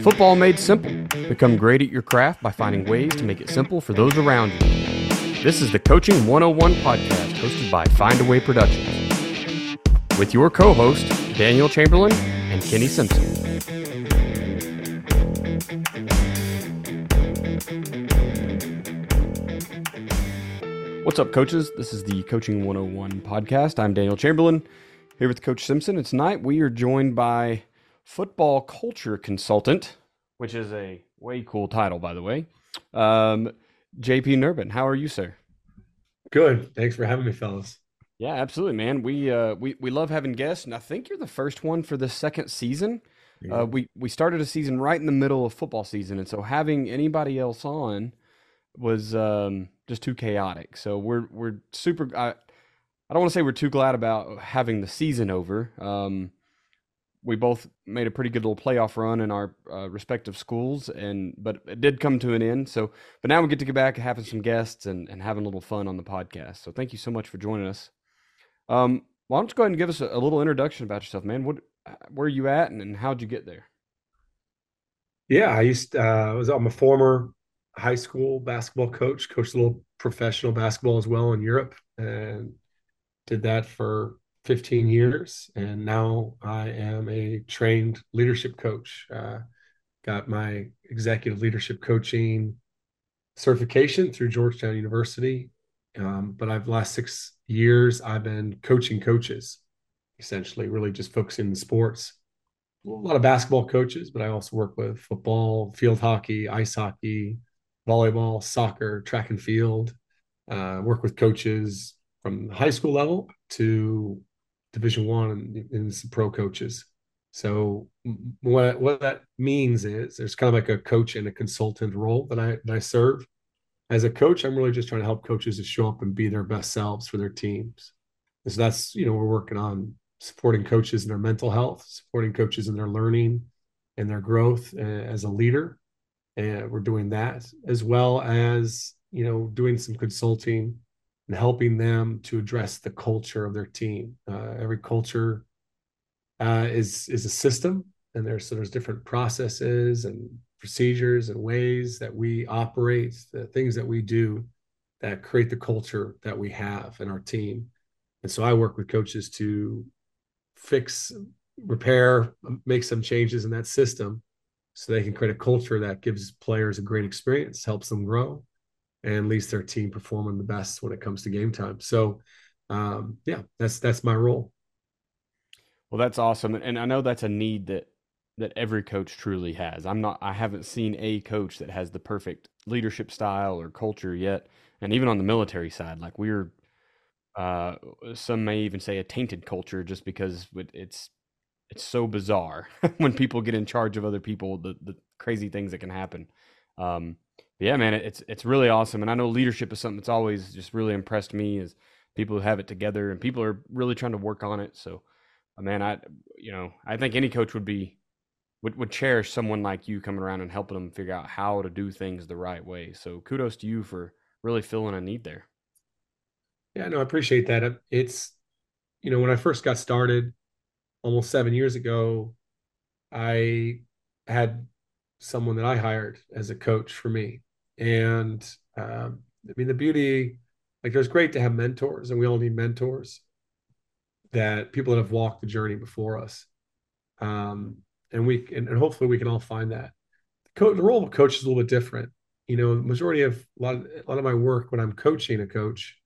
Football made simple. Become great at your craft by finding ways to make it simple for those around you. This is the Coaching 101 podcast hosted by Find Findaway Productions with your co host, Daniel Chamberlain and Kenny Simpson. What's up, coaches? This is the Coaching 101 podcast. I'm Daniel Chamberlain here with Coach Simpson. And tonight we are joined by football culture consultant, which is a way cool title, by the way. Um, JP Nerbun, how are you, sir? Good. Thanks for having me, fellas. Yeah, absolutely, man. We uh, we we love having guests, and I think you're the first one for the second season. Yeah. Uh, we we started a season right in the middle of football season, and so having anybody else on was um, just too chaotic. So we're we're super. I, I don't want to say we're too glad about having the season over. Um, we both made a pretty good little playoff run in our uh, respective schools, and but it did come to an end. So, but now we get to get back and having some guests and, and having a little fun on the podcast. So, thank you so much for joining us. Um, why don't you go ahead and give us a, a little introduction about yourself, man? What, where are you at, and, and how'd you get there? Yeah, I used. Uh, I was. I'm a former high school basketball coach. Coached a little professional basketball as well in Europe, and did that for 15 years, and now I am a trained leadership coach. Uh, got my executive leadership coaching certification through Georgetown University. Um, but I've last six years I've been coaching coaches, essentially, really just focusing in sports. A lot of basketball coaches, but I also work with football, field hockey, ice hockey, volleyball, soccer, track and field. Uh, work with coaches from high school level to Division One and, and some pro coaches. So what what that means is there's kind of like a coach and a consultant role that I that I serve. As a coach, I'm really just trying to help coaches to show up and be their best selves for their teams. So that's you know we're working on supporting coaches in their mental health, supporting coaches in their learning and their growth uh, as a leader, and we're doing that as well as you know doing some consulting and helping them to address the culture of their team. Uh, every culture uh, is is a system, and there's so there's different processes and procedures and ways that we operate, the things that we do that create the culture that we have in our team. And so I work with coaches to fix, repair, make some changes in that system so they can create a culture that gives players a great experience, helps them grow, and leaves their team performing the best when it comes to game time. So, um, yeah, that's that's my role. Well, that's awesome, and I know that's a need that that every coach truly has. I'm not, I haven't seen a coach that has the perfect leadership style or culture yet, and even on the military side, like we're, uh, some may even say a tainted culture just because it's it's so bizarre when people get in charge of other people, the the crazy things that can happen. Um, yeah, man, it's it's really awesome, and I know leadership is something that's always just really impressed me is people who have it together, and people are really trying to work on it. So, uh, man, I you know I think any coach would be would would cherish someone like you coming around and helping them figure out how to do things the right way. So, kudos to you for really filling a need there. Yeah, no, I appreciate that. It's you know when I first got started almost seven years ago, I had someone that I hired as a coach for me and um, I mean, the beauty, like, there's great to have mentors, and we all need mentors that people that have walked the journey before us. Um, and we and, and hopefully we can all find that. The, co- the role of a coach is a little bit different. You know, majority of a lot of a lot of my work when I'm coaching a coach,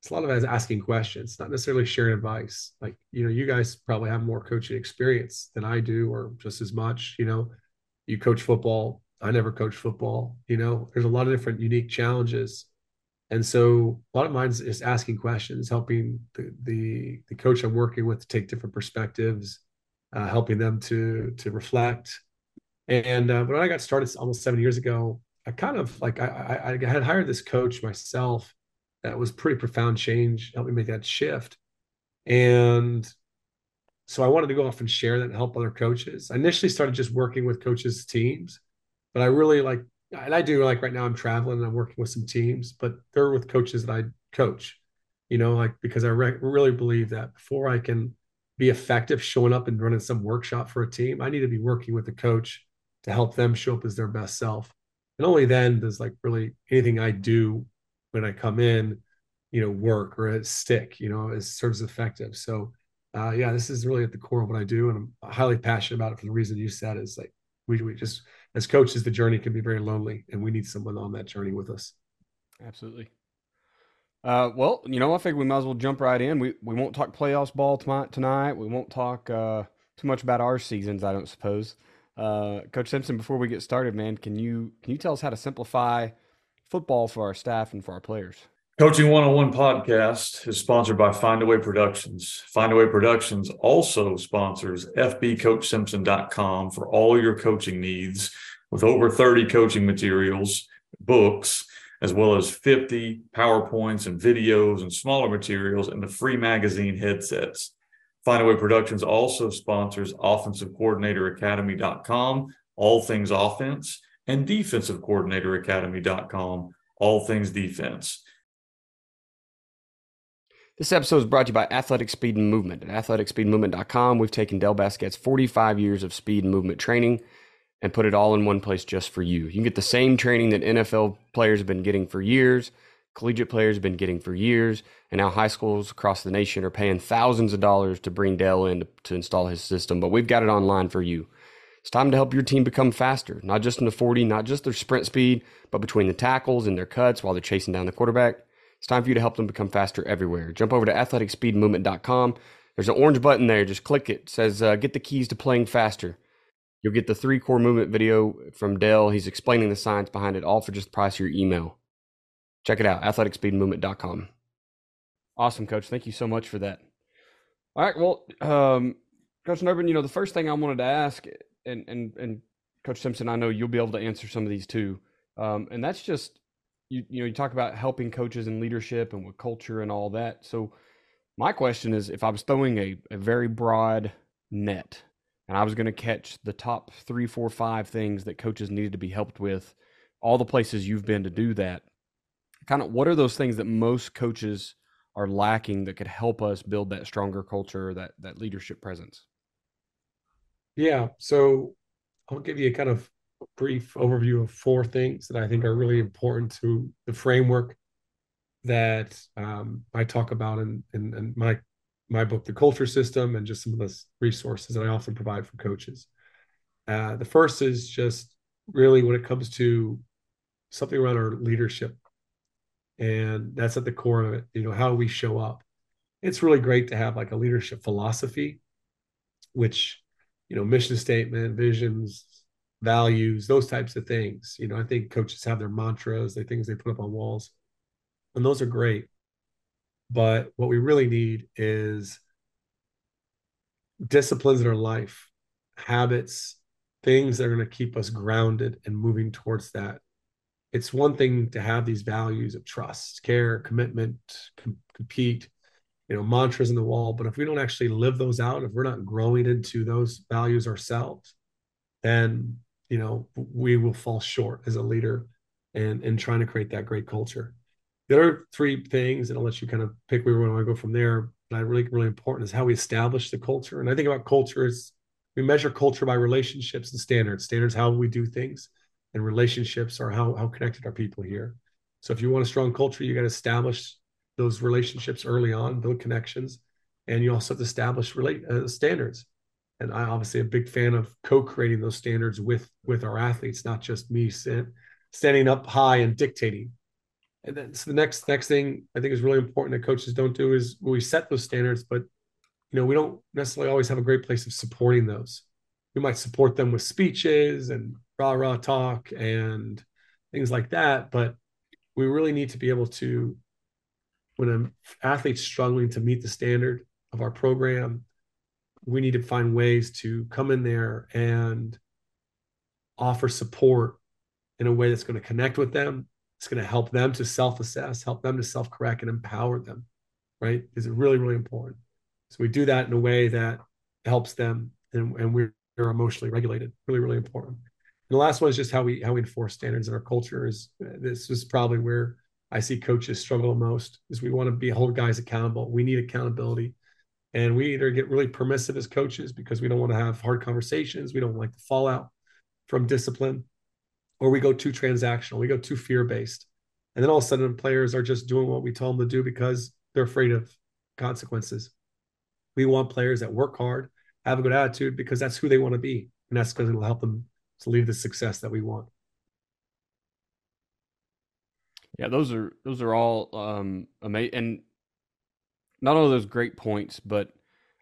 it's a lot of as asking questions, not necessarily sharing advice. Like, you know, you guys probably have more coaching experience than I do, or just as much. You know, you coach football I never coached football. You know, there's a lot of different unique challenges. And so a lot of mine is asking questions, helping the, the, the coach I'm working with to take different perspectives, uh, helping them to to reflect. And uh, when I got started almost seven years ago, I kind of like I, I, I had hired this coach myself. That was pretty profound change, helped me make that shift. And so I wanted to go off and share that and help other coaches. I initially started just working with coaches' teams but I really like, and I do like right now I'm traveling and I'm working with some teams, but they're with coaches that I coach, you know, like because I re- really believe that before I can be effective showing up and running some workshop for a team, I need to be working with the coach to help them show up as their best self. And only then does like really anything I do when I come in, you know, work or stick, you know, is serves effective. So uh, yeah, this is really at the core of what I do, and I'm highly passionate about it for the reason you said is like we we just as coaches, the journey can be very lonely, and we need someone on that journey with us. Absolutely. Uh, well, you know, I think we might as well jump right in. We we won't talk playoffs ball tonight. Tonight, we won't talk uh, too much about our seasons. I don't suppose. Uh, Coach Simpson, before we get started, man, can you can you tell us how to simplify football for our staff and for our players? Coaching 101 podcast is sponsored by Findaway Productions. Findaway Productions also sponsors fbcoachsimpson.com for all your coaching needs with over 30 coaching materials, books, as well as 50 PowerPoints and videos and smaller materials and the free magazine headsets. Findaway Productions also sponsors Offensive Coordinator Academy.com, all things offense, and Defensive Coordinator Academy.com, all things defense. This episode is brought to you by Athletic Speed and Movement. At athleticspeedmovement.com, we've taken Dell Basket's 45 years of speed and movement training and put it all in one place just for you. You can get the same training that NFL players have been getting for years, collegiate players have been getting for years, and now high schools across the nation are paying thousands of dollars to bring Dell in to, to install his system. But we've got it online for you. It's time to help your team become faster, not just in the 40, not just their sprint speed, but between the tackles and their cuts while they're chasing down the quarterback. It's time for you to help them become faster everywhere. Jump over to athleticspeedmovement.com. There's an orange button there. Just click it. it says uh, get the keys to playing faster. You'll get the three core movement video from Dell. He's explaining the science behind it all for just the price of your email. Check it out, athleticspeedmovement.com. Awesome, coach. Thank you so much for that. All right. Well, um, Coach Nerbun, you know, the first thing I wanted to ask, and, and, and Coach Simpson, I know you'll be able to answer some of these too. Um, and that's just you you know you talk about helping coaches and leadership and with culture and all that. So my question is, if I was throwing a, a very broad net and I was going to catch the top three, four, five things that coaches needed to be helped with, all the places you've been to do that, kind of what are those things that most coaches are lacking that could help us build that stronger culture, that that leadership presence? Yeah. So I'll give you a kind of brief overview of four things that I think are really important to the framework that um, I talk about in, in, in, my my book, The Culture System, and just some of the resources that I often provide for coaches. Uh, the first is just really when it comes to something around our leadership, and that's at the core of it. You know, how we show up? It's really great to have like a leadership philosophy, which you know, mission statement, visions, values, those types of things. You know, I think coaches have their mantras, the things they put up on walls, and those are great. But what we really need is disciplines in our life, habits, things that are going to keep us grounded and moving towards that. It's one thing to have these values of trust, care, commitment, com- compete, you know, mantras in the wall. But if we don't actually live those out, if we're not growing into those values ourselves, then you know we will fall short as a leader and and trying to create that great culture. The other three things and i'll let you kind of pick where we want to go from there but i really really important is how we establish the culture. And i think about culture is we measure culture by relationships and standards. Standards how we do things and relationships are how how connected are people here. So if you want a strong culture you got to establish those relationships early on build connections and you also have to establish relate uh, standards and I obviously a big fan of co-creating those standards with with our athletes, not just me sit, standing up high and dictating. And then so the next next thing I think is really important that coaches don't do is we set those standards, but you know we don't necessarily always have a great place of supporting those. We might support them with speeches and rah rah talk and things like that, but we really need to be able to when an athlete's struggling to meet the standard of our program we need to find ways to come in there and offer support in a way that's going to connect with them. It's going to help them to self assess, help them to self correct, and empower them, right? Is it really, really important? So we do that in a way that helps them and, and we're emotionally regulated. Really, really important. And the last one is just how we how we enforce standards in our culture. Is this is probably where I see coaches struggle the most. Is we want to be hold guys accountable. We need accountability And we either get really permissive as coaches because we don't want to have hard conversations, we don't like the fallout from discipline, or we go too transactional, we go too fear based. And then all of a sudden, players are just doing what we tell them to do because they're afraid of consequences. We want players that work hard, have a good attitude because that's who they want to be. And that's going to help them to lead the success that we want. Yeah, those are those are all um amazing and not only those great points, but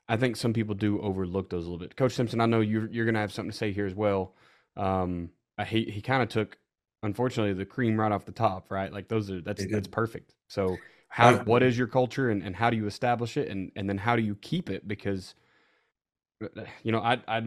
I think some people do overlook those a little bit. Coach Simpson, I know you're you're gonna have something to say here as well. Um, he he kind of took, unfortunately, the cream right off the top, right? Like those are that's that's perfect. So how what is your culture and, and how do you establish it and and then how do you keep it because uh, you know I I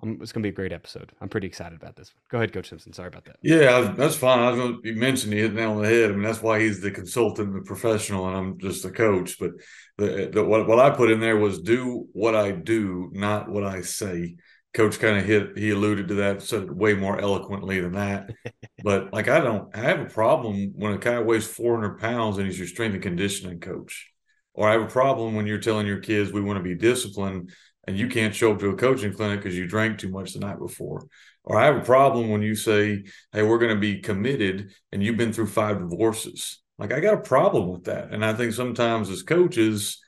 it's going to be a great episode. I'm pretty excited about this one. Go ahead, Coach Simpson. Sorry about that. Yeah, that's fine. I was going to, you mentioned you hit nail on the head. I mean, that's why he's the consultant, the professional, and I'm just a coach. But the, the, what what I put in there was do what I do, not what I say. Coach kind of hit. He alluded to that, said it way more eloquently than that. but like, I don't. I have a problem when a guy weighs 400 pounds and he's your strength and conditioning coach, or I have a problem when you're telling your kids we want to be disciplined and you can't show up to a coaching clinic because you drank too much the night before. Or I have a problem when you say, hey, we're going to be committed and you've been through five divorces. Like, I got a problem with that. And I think sometimes as coaches,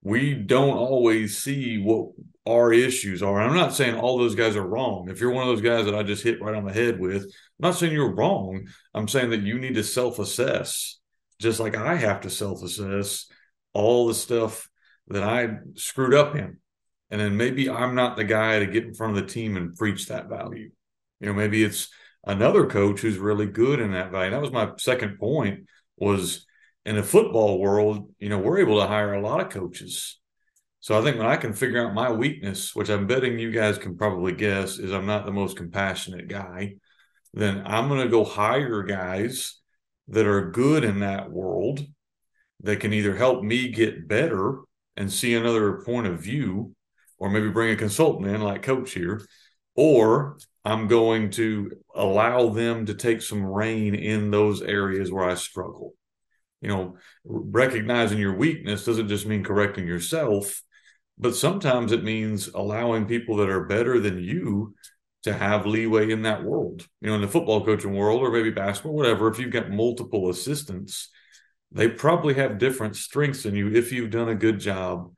we don't always see what our issues are. And I'm not saying all those guys are wrong. If you're one of those guys that I just hit right on the head with, I'm not saying you're wrong. I'm saying that you need to self assess, just like I have to self assess all the stuff that I screwed up in and then maybe I'm not the guy to get in front of the team and preach that value. You know, maybe it's another coach who's really good in that value. That was my second point was in the football world, you know, we're able to hire a lot of coaches. So I think when I can figure out my weakness, which I'm betting you guys can probably guess, is I'm not the most compassionate guy, then I'm going to go hire guys that are good in that world that can either help me get better and see another point of view or maybe bring a consultant in like coach here or i'm going to allow them to take some reign in those areas where i struggle. You know recognizing your weakness doesn't just mean correcting yourself but sometimes it means allowing people that are better than you to have leeway in that world. You know in the football coaching world or maybe basketball whatever if you've got multiple assistants they probably have different strengths than you if you've done a good job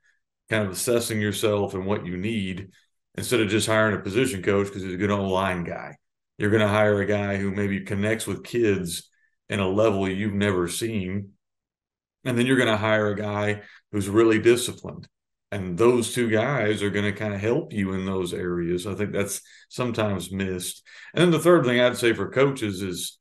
kind of assessing yourself and what you need instead of just hiring a position coach because he's a good line guy. You're going to hire a guy who maybe connects with kids in a level you've never seen. And then you're going to hire a guy who's really disciplined. And those two guys are going to kind of help you in those areas. I think that's sometimes missed. And then the third thing I'd say for coaches is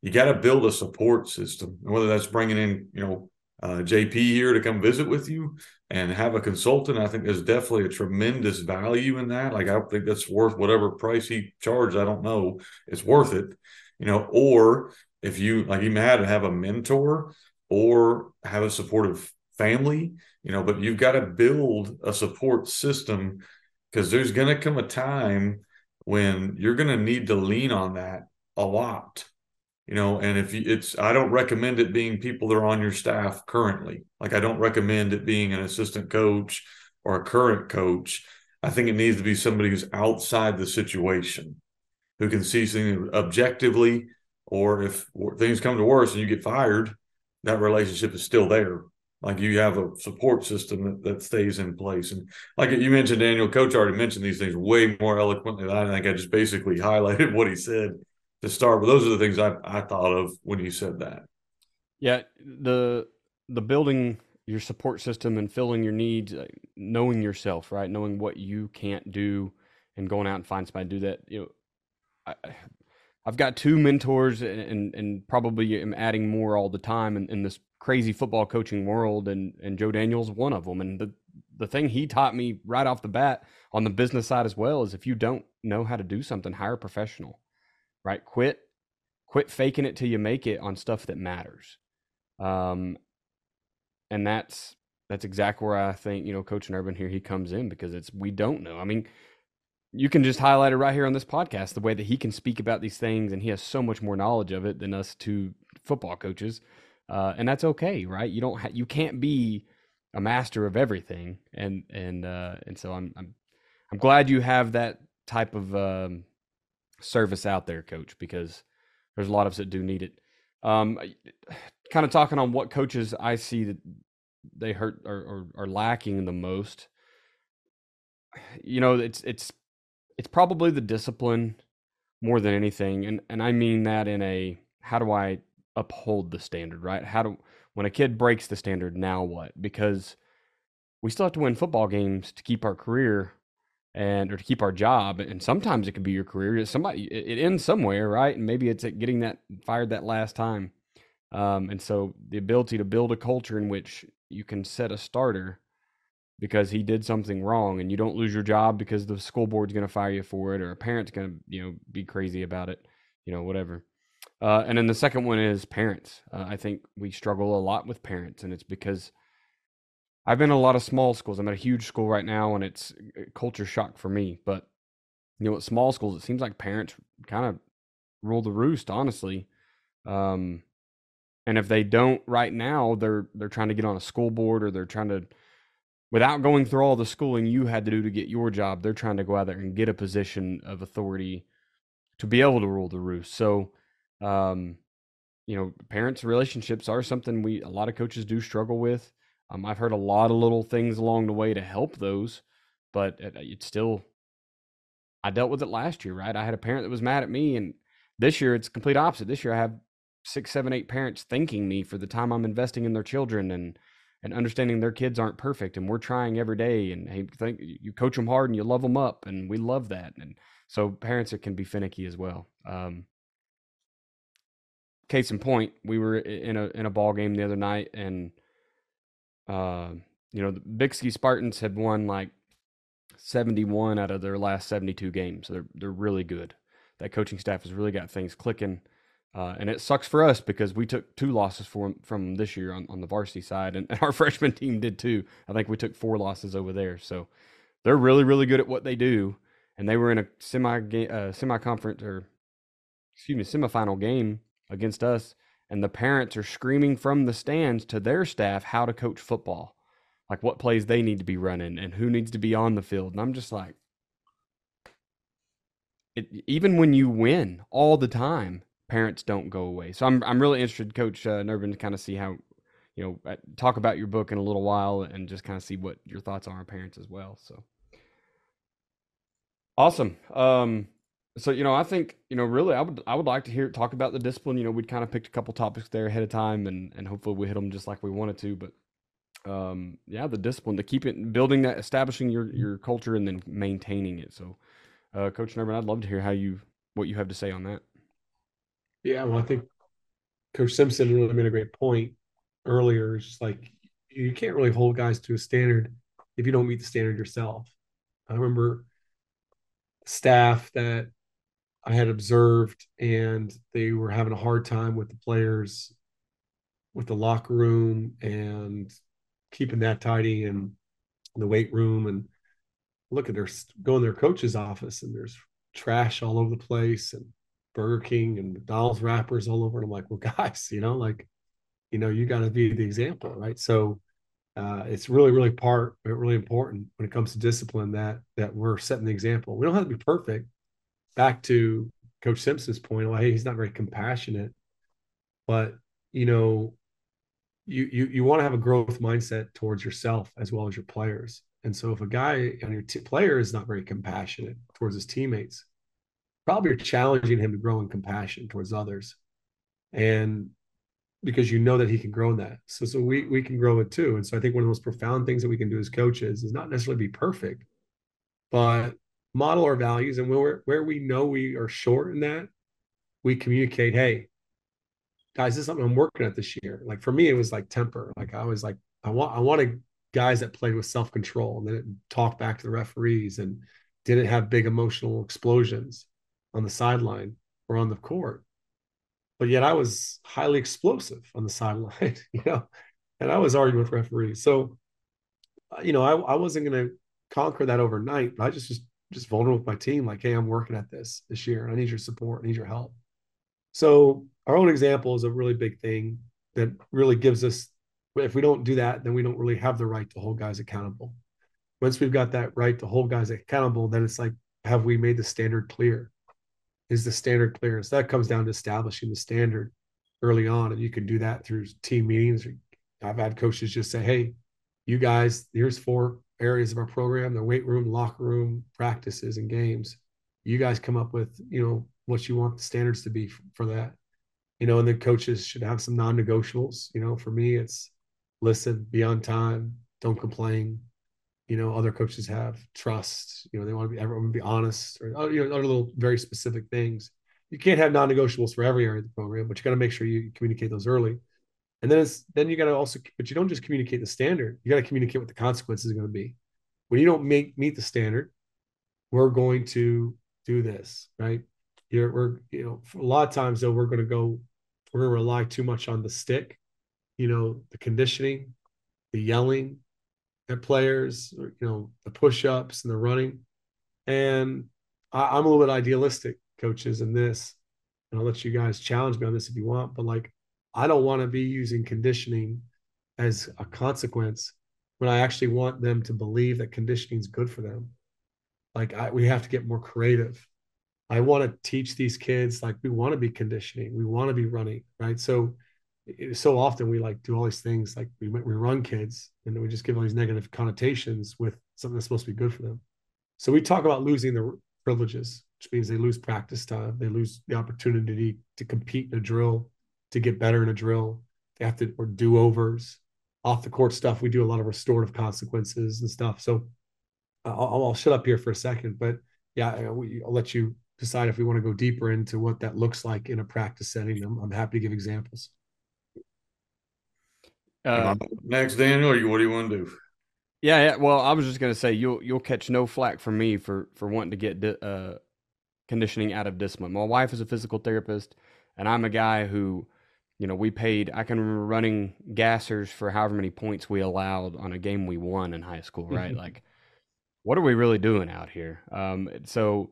you got to build a support system, whether that's bringing in, you know, uh, JP here to come visit with you and have a consultant. I think there's definitely a tremendous value in that. Like I think that's worth whatever price he charged. I don't know. It's worth it, you know. Or if you like, you had to have a mentor or have a supportive family, you know. But you've got to build a support system because there's going to come a time when you're going to need to lean on that a lot you know and if you, it's i don't recommend it being people that are on your staff currently. Like i don't recommend it being an assistant coach or a current coach. I think it needs to be somebody who's outside the situation who can see things objectively or if things come to worse and you get fired that relationship is still there. Like you have a support system that, that stays in place. And like you mentioned daniel coach already mentioned these things way more eloquently than i think. I just basically highlighted what he said to start. But those are the things I, I thought of when you said that. Yeah, the the building your support system and filling your needs, uh, knowing yourself, right, knowing what you can't do, and going out and find somebody to do that. You know, I, I've got two mentors, and, and, probably am adding more all the time in, in this crazy football coaching world, and and Joe Daniels one of them. And the the thing he taught me right off the bat on the business side as well is if you don't know how to do something, hire a professional right? Quit, quit faking it till you make it on stuff that matters. Um, and that's that's exactly where I think you know Coach Nerbun here he comes in because it's we don't know. I mean, you can just highlight it right here on this podcast the way that he can speak about these things, and he has so much more knowledge of it than us two football coaches, uh, and that's okay, right? You don't ha- you can't be a master of everything, and and uh, and so I'm I'm I'm glad you have that type of um, service out there, Coach, because there's a lot of us that do need it. Um, kind of talking on what coaches I see that they hurt or, are lacking the most. You know, it's it's it's probably the discipline more than anything, and and I mean that in a how do I uphold the standard, right? How do when a kid breaks the standard, now what? Because we still have to win football games to keep our career and or to keep our job and sometimes it could be your career somebody it, ends somewhere right? And maybe it's at getting that fired that last time. Um, and so the ability to build a culture in which you can set a starter because he did something wrong and you don't lose your job because the school board's going to fire you for it or a parent's going to you know be crazy about it you know whatever. Uh, and then the second one is parents. Uh, i think we struggle a lot with parents and it's because I've been in a lot of small schools. I'm at a huge school right now, and it's uh, culture shock for me. But you know, at small schools, it seems like parents kind of rule the roost, honestly. Um, and if they don't right now, they're they're trying to get on a school board, or they're trying to, without going through all the schooling you had to do to get your job, they're trying to go out there and get a position of authority to be able to rule the roost. So, um, you know, parents' relationships are something we a lot of coaches do struggle with. Um, I've heard a lot of little things along the way to help those, but it, it's still. I dealt with it last year, right? I had a parent that was mad at me, and this year it's complete opposite. This year I have six, seven, eight parents thanking me for the time I'm investing in their children and and understanding their kids aren't perfect, and we're trying every day. And hey, think you coach them hard and you love them up, and we love that. And so parents it can be finicky as well. Um, case in point, we were in a in a ball game the other night, and uh, you know, the Bixby Spartans have won like 71 out of their last 72 games. So they're they're really good. That coaching staff has really got things clicking. Uh, and it sucks for us because we took two losses from from this year on, on the varsity side, and, and, our freshman team did too. I think we took four losses over there. So they're really really good at what they do, and they were in a semi uh, semi conference or excuse me semifinal game against us, and the parents are screaming from the stands to their staff how to coach football, like what plays they need to be running and who needs to be on the field. And I'm just like, it, even when you win all the time, parents don't go away. So I'm I'm really interested, Coach uh, Nerbun, to kind of see how, you know, uh, talk about your book in a little while and just kind of see what your thoughts are on parents as well. So awesome. Um, so you know, I think you know, really, I would I would like to hear talk about the discipline. You know, we'd kind of picked a couple topics there ahead of time, and and hopefully we hit them just like we wanted to. But um, yeah, the discipline to keep it building that, establishing your your culture, and then maintaining it. So, uh, Coach Nerbun, I'd love to hear how you what you have to say on that. Yeah, well, I think Coach Simpson really made a great point earlier. It's just like you can't really hold guys to a standard if you don't meet the standard yourself. I remember staff that I had observed, and they were having a hard time with the players, with the locker room, and keeping that tidy, and the weight room. And look at their go in their coach's office, and there's trash all over the place, and Burger King and McDonald's wrappers all over. And I'm like, well, guys, you know, like, you know, you got to be the example, right? So uh, it's really, really part, really important when it comes to discipline that that we're setting the example. We don't have to be perfect, back to Coach Simpson's point, hey, he's not very compassionate, but you know, you you you want to have a growth mindset towards yourself as well as your players. And so, if a guy on your t- player is not very compassionate towards his teammates, probably you're challenging him to grow in compassion towards others, and because you know that he can grow in that. So, so we we can grow it too. And so, I think one of the most profound things that we can do as coaches is not necessarily be perfect, but model our values and where where we know we are short in that we communicate hey guys this is something i'm working at this year. Like for me it was like temper. Like i was like i want i wanted guys that played with self-control and then talk back to the referees and didn't have big emotional explosions on the sideline or on the court. But yet i was highly explosive on the sideline you know and i was arguing with referees. So uh, you know i, I wasn't going to conquer that overnight but i just just just vulnerable with my team, like, hey, I'm working at this this year. I need your support. I need your help. So our own example is a really big thing that really gives us if we don't do that, then we don't really have the right to hold guys accountable. Once we've got that right to hold guys accountable, then it's like, have we made the standard clear? Is the standard clear? So that comes down to establishing the standard early on. And you can do that through team meetings. I've had coaches just say, hey, you guys, here's four areas of our program the weight room, locker room, practices, and games. You guys come up with, you know, what you want the standards to be for that. You know, and the coaches should have some non negotiables. You know, for me, it's listen, be on time, don't complain. You know, other coaches have trust. You know, they want to be everyone to be honest, or uh, you know, other little very specific things. You can't have non-negotiables for every area of the program, but you got to make sure you communicate those early. And then it's then you got to also, but you don't just communicate the standard. You got to communicate what the consequences are going to be. When you don't make meet the standard, we're going to do this, right? You're, we're you know a lot of times though we're going to go we're going to rely too much on the stick you know, the conditioning, the yelling at players, or, you know, the push ups and the running. And I, am a little bit idealistic, coaches, in this. And I'll let you guys challenge me on this if you want. But like, I don't want to be using conditioning as a consequence when I actually want them to believe that conditioning is good for them. Like, I, we have to get more creative. I want to teach these kids like we want to be conditioning, we want to be running, right? So so often we like do all these things like we we run kids and we just give all these negative connotations with something that's supposed to be good for them. So we talk about losing the privileges, which means they lose practice time, they lose the opportunity to compete in a drill, to get better in a drill. They have to or do overs, off the court stuff. We do a lot of restorative consequences and stuff. So I'll, I'll shut up here for a second, but yeah, we, I'll let you decide if we want to go deeper into what that looks like in a practice setting. I'm, I'm happy to give examples. Uh, next, Daniel, or you, what do you want to do? Yeah, yeah. Well, I was just gonna say you'll you'll catch no flack from me for for wanting to get di- uh, conditioning out of discipline. My wife is a physical therapist, and I'm a guy who, you know, we paid. I can remember running gassers for however many points we allowed on a game we won in high school. Right, like, what are we really doing out here? Um, so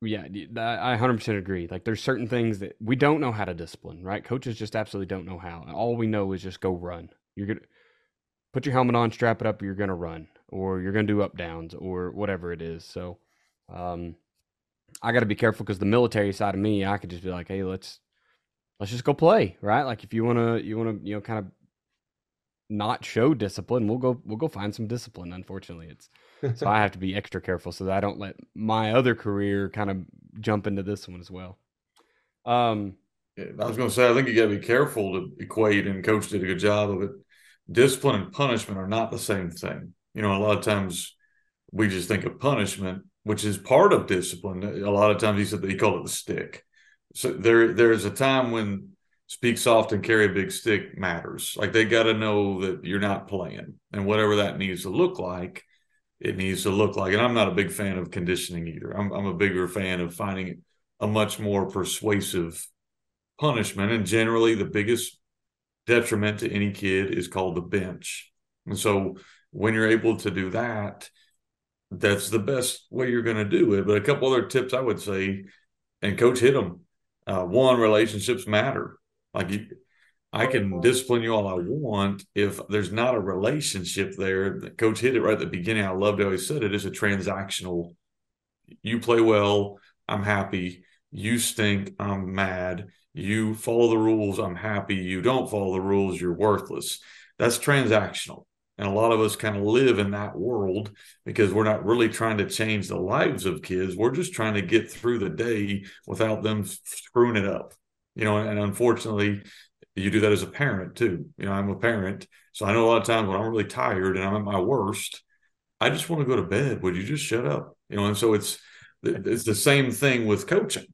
yeah, I 100% agree. Like, there's certain things that we don't know how to discipline, right? Coaches just absolutely don't know how. All we know is just go run. You're gonna put your helmet on, strap it up, you're gonna run, or you're gonna do up downs, or whatever it is. So, um, I got to be careful because the military side of me, I could just be like, hey, let's let's just go play, right? Like, if you wanna you wanna you know kind of not show discipline, we'll go we'll go find some discipline. Unfortunately, it's so I have to be extra careful so that I don't let my other career kind of jump into this one as well. Um, I was going to say I think you got to be careful to equate, and Coach did a good job of it. Discipline and punishment are not the same thing. You know, a lot of times we just think of punishment, which is part of discipline. A lot of times he said that he called it the stick. So there, there's a time when speak soft and carry a big stick matters. Like they got to know that you're not playing, and whatever that needs to look like, it needs to look like. And I'm not a big fan of conditioning either. I'm, I'm a bigger fan of finding a much more persuasive punishment. And generally, the biggest detriment to any kid is called the bench. And so, when you're able to do that, that's the best way you're going to do it. But a couple other tips I would say, and coach hit them. Uh, one, relationships matter. Like you, I can discipline you all I want if there's not a relationship there. Coach hit it right at the beginning. I loved how he said it is a transactional. You play well, I'm happy. You stink, I'm mad. You follow the rules, I'm happy. You don't follow the rules, you're worthless. That's transactional. And a lot of us kind of live in that world because we're not really trying to change the lives of kids. We're just trying to get through the day without them screwing it up you know, and unfortunately, you do that as a parent too. You know, I'm a parent, so I know a lot of times when I'm really tired and I'm at my worst, I just want to go to bed. Would you just shut up? You know, and so it's it's the same thing with coaching.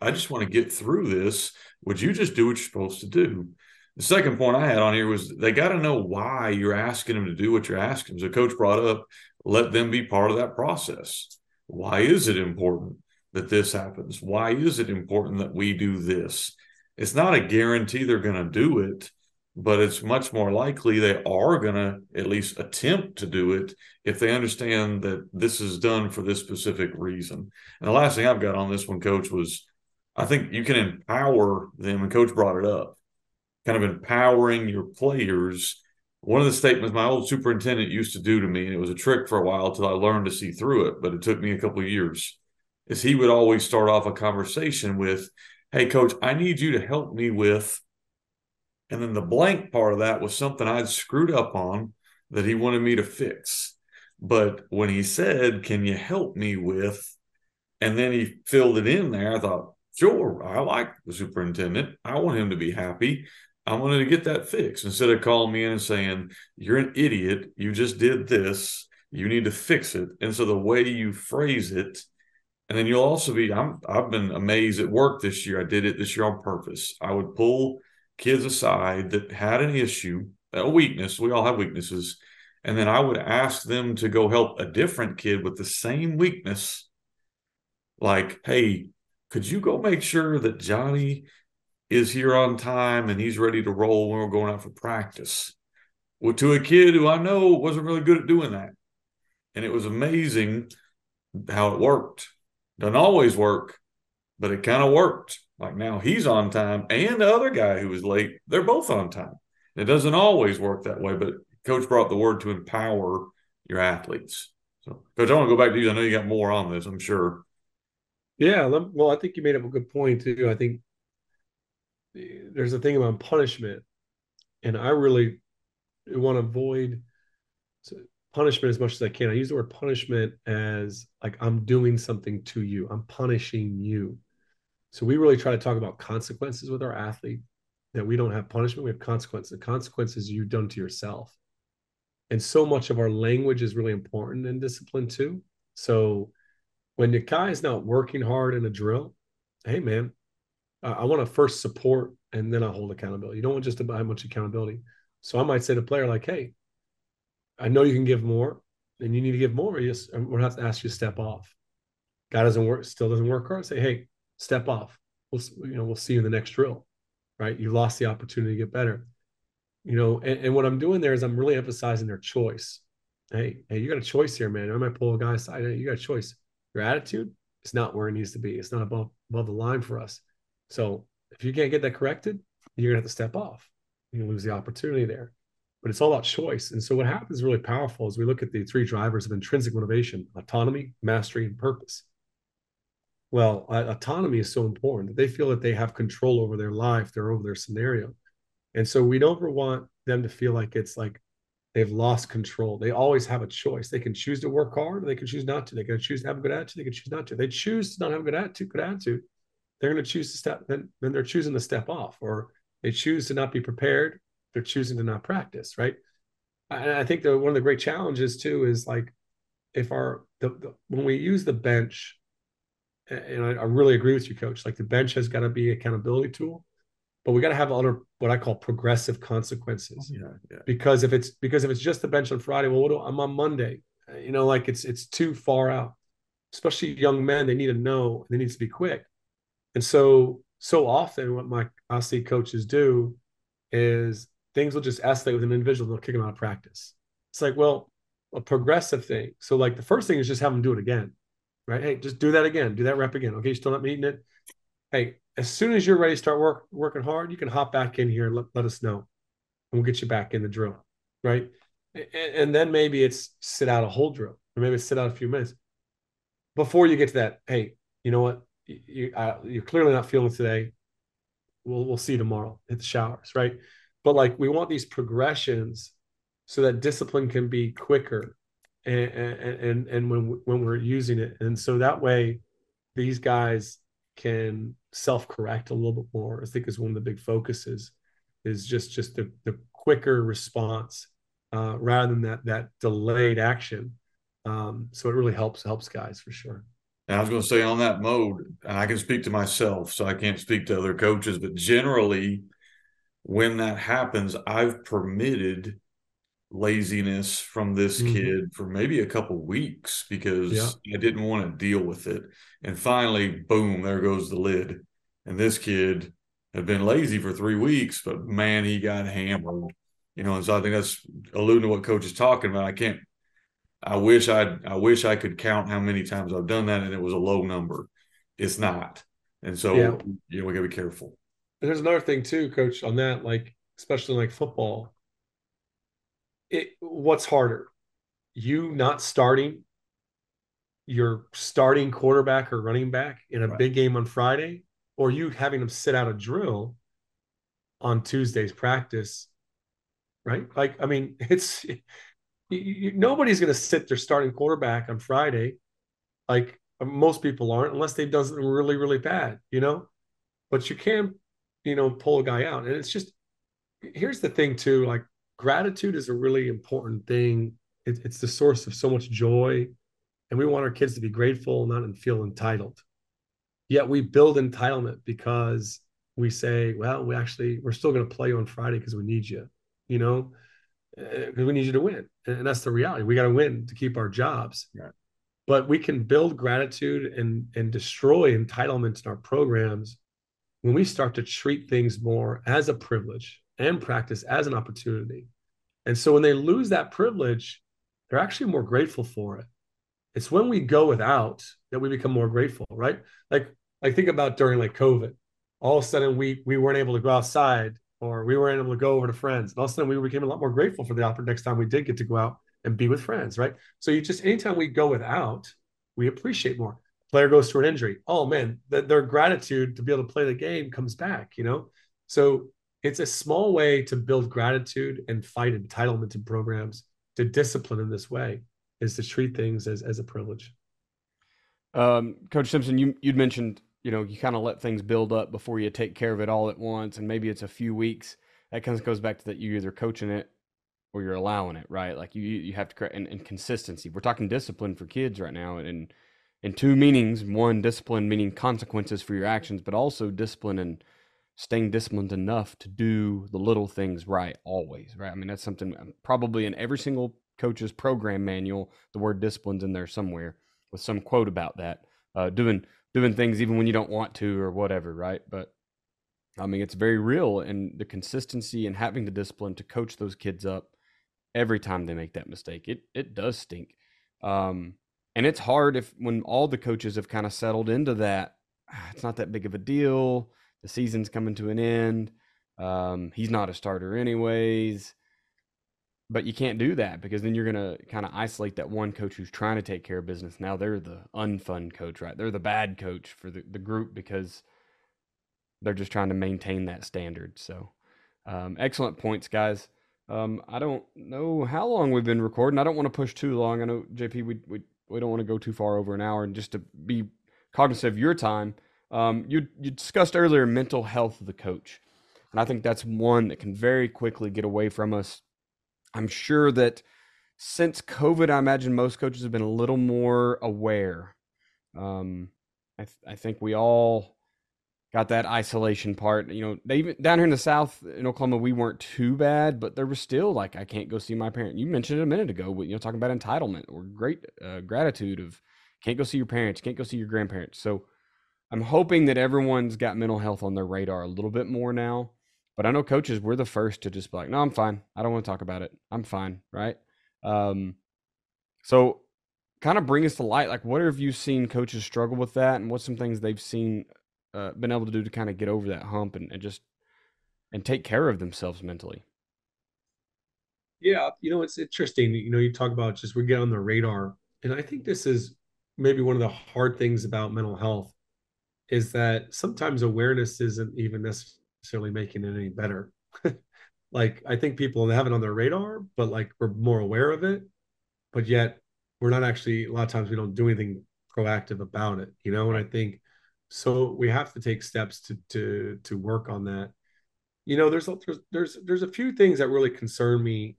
I just want to get through this. Would you just do what you're supposed to do? The second point I had on here was they got to know why you're asking them to do what you're asking. them. So, coach brought up, let them be part of that process. Why is it important? that this happens? Why is it important that we do this? It's not a guarantee they're going to do it, but it's much more likely they are going to at least attempt to do it if they understand that this is done for this specific reason. And the last thing I've got on this one, coach, was I think you can empower them, and coach brought it up. Kind of empowering your players. One of the statements my old superintendent used to do to me, and it was a trick for a while until I learned to see through it, but it took me a couple of years, is he would always start off a conversation with, Hey, coach, I need you to help me with. And then the blank part of that was something I'd screwed up on that he wanted me to fix. But when he said, Can you help me with? And then he filled it in there, I thought, Sure, I like the superintendent. I want him to be happy. I wanted to get that fixed instead of calling me in and saying, You're an idiot. You just did this. You need to fix it. And so the way you phrase it, and then you'll also be, I'm, I've been amazed at work this year. I did it this year on purpose. I would pull kids aside that had an issue, a weakness. We all have weaknesses. And then I would ask them to go help a different kid with the same weakness. Like, hey, could you go make sure that Johnny is here on time and he's ready to roll when we're going out for practice? Well, to a kid who I know wasn't really good at doing that. And it was amazing how it worked. Doesn't always work, but it kind of worked. Like now he's on time and the other guy who was late, they're both on time. It doesn't always work that way, but coach brought the word to empower your athletes. So, coach, I want to go back to you. I know you got more on this, I'm sure. Yeah, well, I think you made up a good point too. I think there's a thing about punishment, and I really want to avoid punishment as much as I can. I use the word punishment as like I'm doing something to you. I'm punishing you. So we really try to talk about consequences with our athlete. That we don't have punishment, we have consequences. The consequences you've done to yourself. And so much of our language is really important in discipline too. So when the guy is not working hard in a drill, hey man, I want to first support and then I hold accountability. You don't want just to buy much accountability. So I might say to player like, hey, I know you can give more, and you need to give more. Yes, we're going to have to ask you to step off. Guy doesn't work, still doesn't work hard. Say, hey, step off. We'll you know we'll see you in the next drill, right? You lost the opportunity to get better you know and, and, what i'm doing there is i'm really emphasizing their choice hey hey you got a choice here man i might pull a guy aside you got a choice your attitude is not where it needs to be it's not above above the line for us so if you can't get that corrected you're gonna have to step off you lose the opportunity there but it's all about choice and so what happens really powerful is we look at the three drivers of intrinsic motivation autonomy mastery and purpose well autonomy is so important that they feel that they have control over their life they're over their scenario and so we don't want them to feel like it's like they've lost control. They always have a choice. They can choose to work hard or they can choose not to. They can choose to have a good attitude. They can choose not to. They choose to not have a good attitude, good attitude. They're going to choose to step, then, then they're choosing to step off or they choose to not be prepared. They're choosing to not practice, right? And I think that one of the great challenges too is like if our, the, the when we use the bench, and I, I really agree with you, coach, like the bench has got to be accountability tool but we got to have other what I call progressive consequences. Yeah, yeah. Because if it's because if it's just the bench on Friday, well, what do, I'm on Monday. You know, like it's it's too far out. Especially young men, they need to know. They need to be quick. And so so often, what my I see coaches do is things will just escalate with an individual. They'll kick them out of practice. It's like, well, a progressive thing. So like the first thing is just have them do it again, right? Hey, just do that again. Do that rep again. Okay, you still not meeting it. Hey, as soon as you're ready to start work, working hard, you can hop back in here and let, let us know. And we'll get you back in the drill. Right. And, and then maybe it's sit out a whole drill, or maybe sit out a few minutes before you get to that. Hey, you know what? You, uh, you're clearly not feeling today. We'll, we'll see tomorrow. Hit the showers. Right. But like we want these progressions so that discipline can be quicker and, and, and when, when we're using it. And so that way these guys can self-correct a little bit more. I think is one of the big focuses is just just the, the quicker response uh, rather than that that delayed action. Um, so it really helps helps guys for sure. And I was going to say on that mode, and I can speak to myself, so I can't speak to other coaches, but generally, when that happens, I've permitted laziness from this mm-hmm. kid for maybe a couple weeks because yeah. I didn't want to deal with it. And finally, boom, there goes the lid. And this kid had been lazy for three weeks, but man, he got hammered. You know, and so I think that's alluding to what coach is talking about. I can't I wish I I wish I could count how many times I've done that and it was a low number. It's not. And so yeah. you know, we gotta be careful. And there's another thing too, coach, on that. Like especially like football, it what's harder? You not starting your starting quarterback or running back in a right. big game on Friday, or you having them sit out a drill on Tuesday's practice, right? Like, I mean, it's you, you, nobody's going to sit their starting quarterback on Friday, like most people aren't, unless they've done something really, really bad, you know. But you can, you know, pull a guy out, and it's just here's the thing too. Like, gratitude is a really important thing. It, it's the source of so much joy and we want our kids to be grateful, not feel entitled. Yet we build entitlement because we say, well, we actually we're still going to play on Friday because we need you, you know, because eh, we need you to win, and that's the reality. We got to win to keep our jobs. Right. But we can build gratitude and and destroy entitlements in our programs when we start to treat things more as a privilege and practice as an opportunity. And so when they lose that privilege, they're actually more grateful for it. It's when we go without that we become more grateful, right? Like like think about during like COVID. All of a sudden we we weren't able to go outside or we weren't able to go over to friends. And all of a sudden we became a lot more grateful for the opportunity next time we did get to go out and be with friends, right? So you just anytime we go without, we appreciate more. Player goes through an injury. Oh man, the, their gratitude to be able to play the game comes back, you know? So it's a small way to build gratitude and fight entitlement in programs to discipline in this way is to treat things as as a privilege. Um, Coach Simpson, you you'd mentioned you know you kind of let things build up before you take care of it all at once, and maybe it's a few weeks. That kind of goes back to that you either coaching it or you're allowing it, right? Like you you have to create and, and consistency. We're talking discipline for kids right now, and in two meanings: one, discipline meaning consequences for your actions, but also discipline and staying disciplined enough to do the little things right always, right? I mean, that's something um, probably in every single coach's program manual. The word discipline's in there somewhere with some quote about that. Uh, doing doing things even when you don't want to or whatever, right? But I mean, it's very real, and the consistency and having the discipline to coach those kids up every time they make that mistake. It it does stink, um, and it's hard if when all the coaches have kind of settled into that. Ah, it's not that big of a deal. The season's coming to an end. Um, he's not a starter anyways but you can't do that because then you're going to kind of isolate that one coach who's trying to take care of business. Now they're the unfun coach, right? They're the bad coach for the, the group because they're just trying to maintain that standard. So, um, excellent points, guys. Um, I don't know how long we've been recording. I don't want to push too long. I know JP, we we we don't want to go too far over an hour, and just to be cognizant of your time, um, you you discussed earlier mental health of the coach, and I think that's one that can very quickly get away from us I'm sure that since COVID, I imagine most coaches have been a little more aware. Um, I, th- I think we all got that isolation part. You know, they even down here in the South in Oklahoma, we weren't too bad, but there was still like I can't go see my parent. You mentioned it a minute ago, you know, talking about entitlement or great uh, gratitude of can't go see your parents, can't go see your grandparents. So I'm hoping that everyone's got mental health on their radar a little bit more now. But I know coaches, we're the first to just be like, no, I'm fine. I don't want to talk about it. I'm fine. Right. Um, so kind of bring us to light. Like, what have you seen coaches struggle with that? And what's some things they've seen, uh, been able to do to kind of get over that hump and, and just, and take care of themselves mentally? Yeah. You know, it's interesting. You know, you talk about just we get on the radar. And I think this is maybe one of the hard things about mental health is that sometimes awareness isn't even necessarily necessarily making it any better. like I think people have it on their radar, but like we're more aware of it, but yet we're not actually a lot of times we don't do anything proactive about it, you know. And I think so we have to take steps to to to work on that. You know, there's there's there's there's a few things that really concern me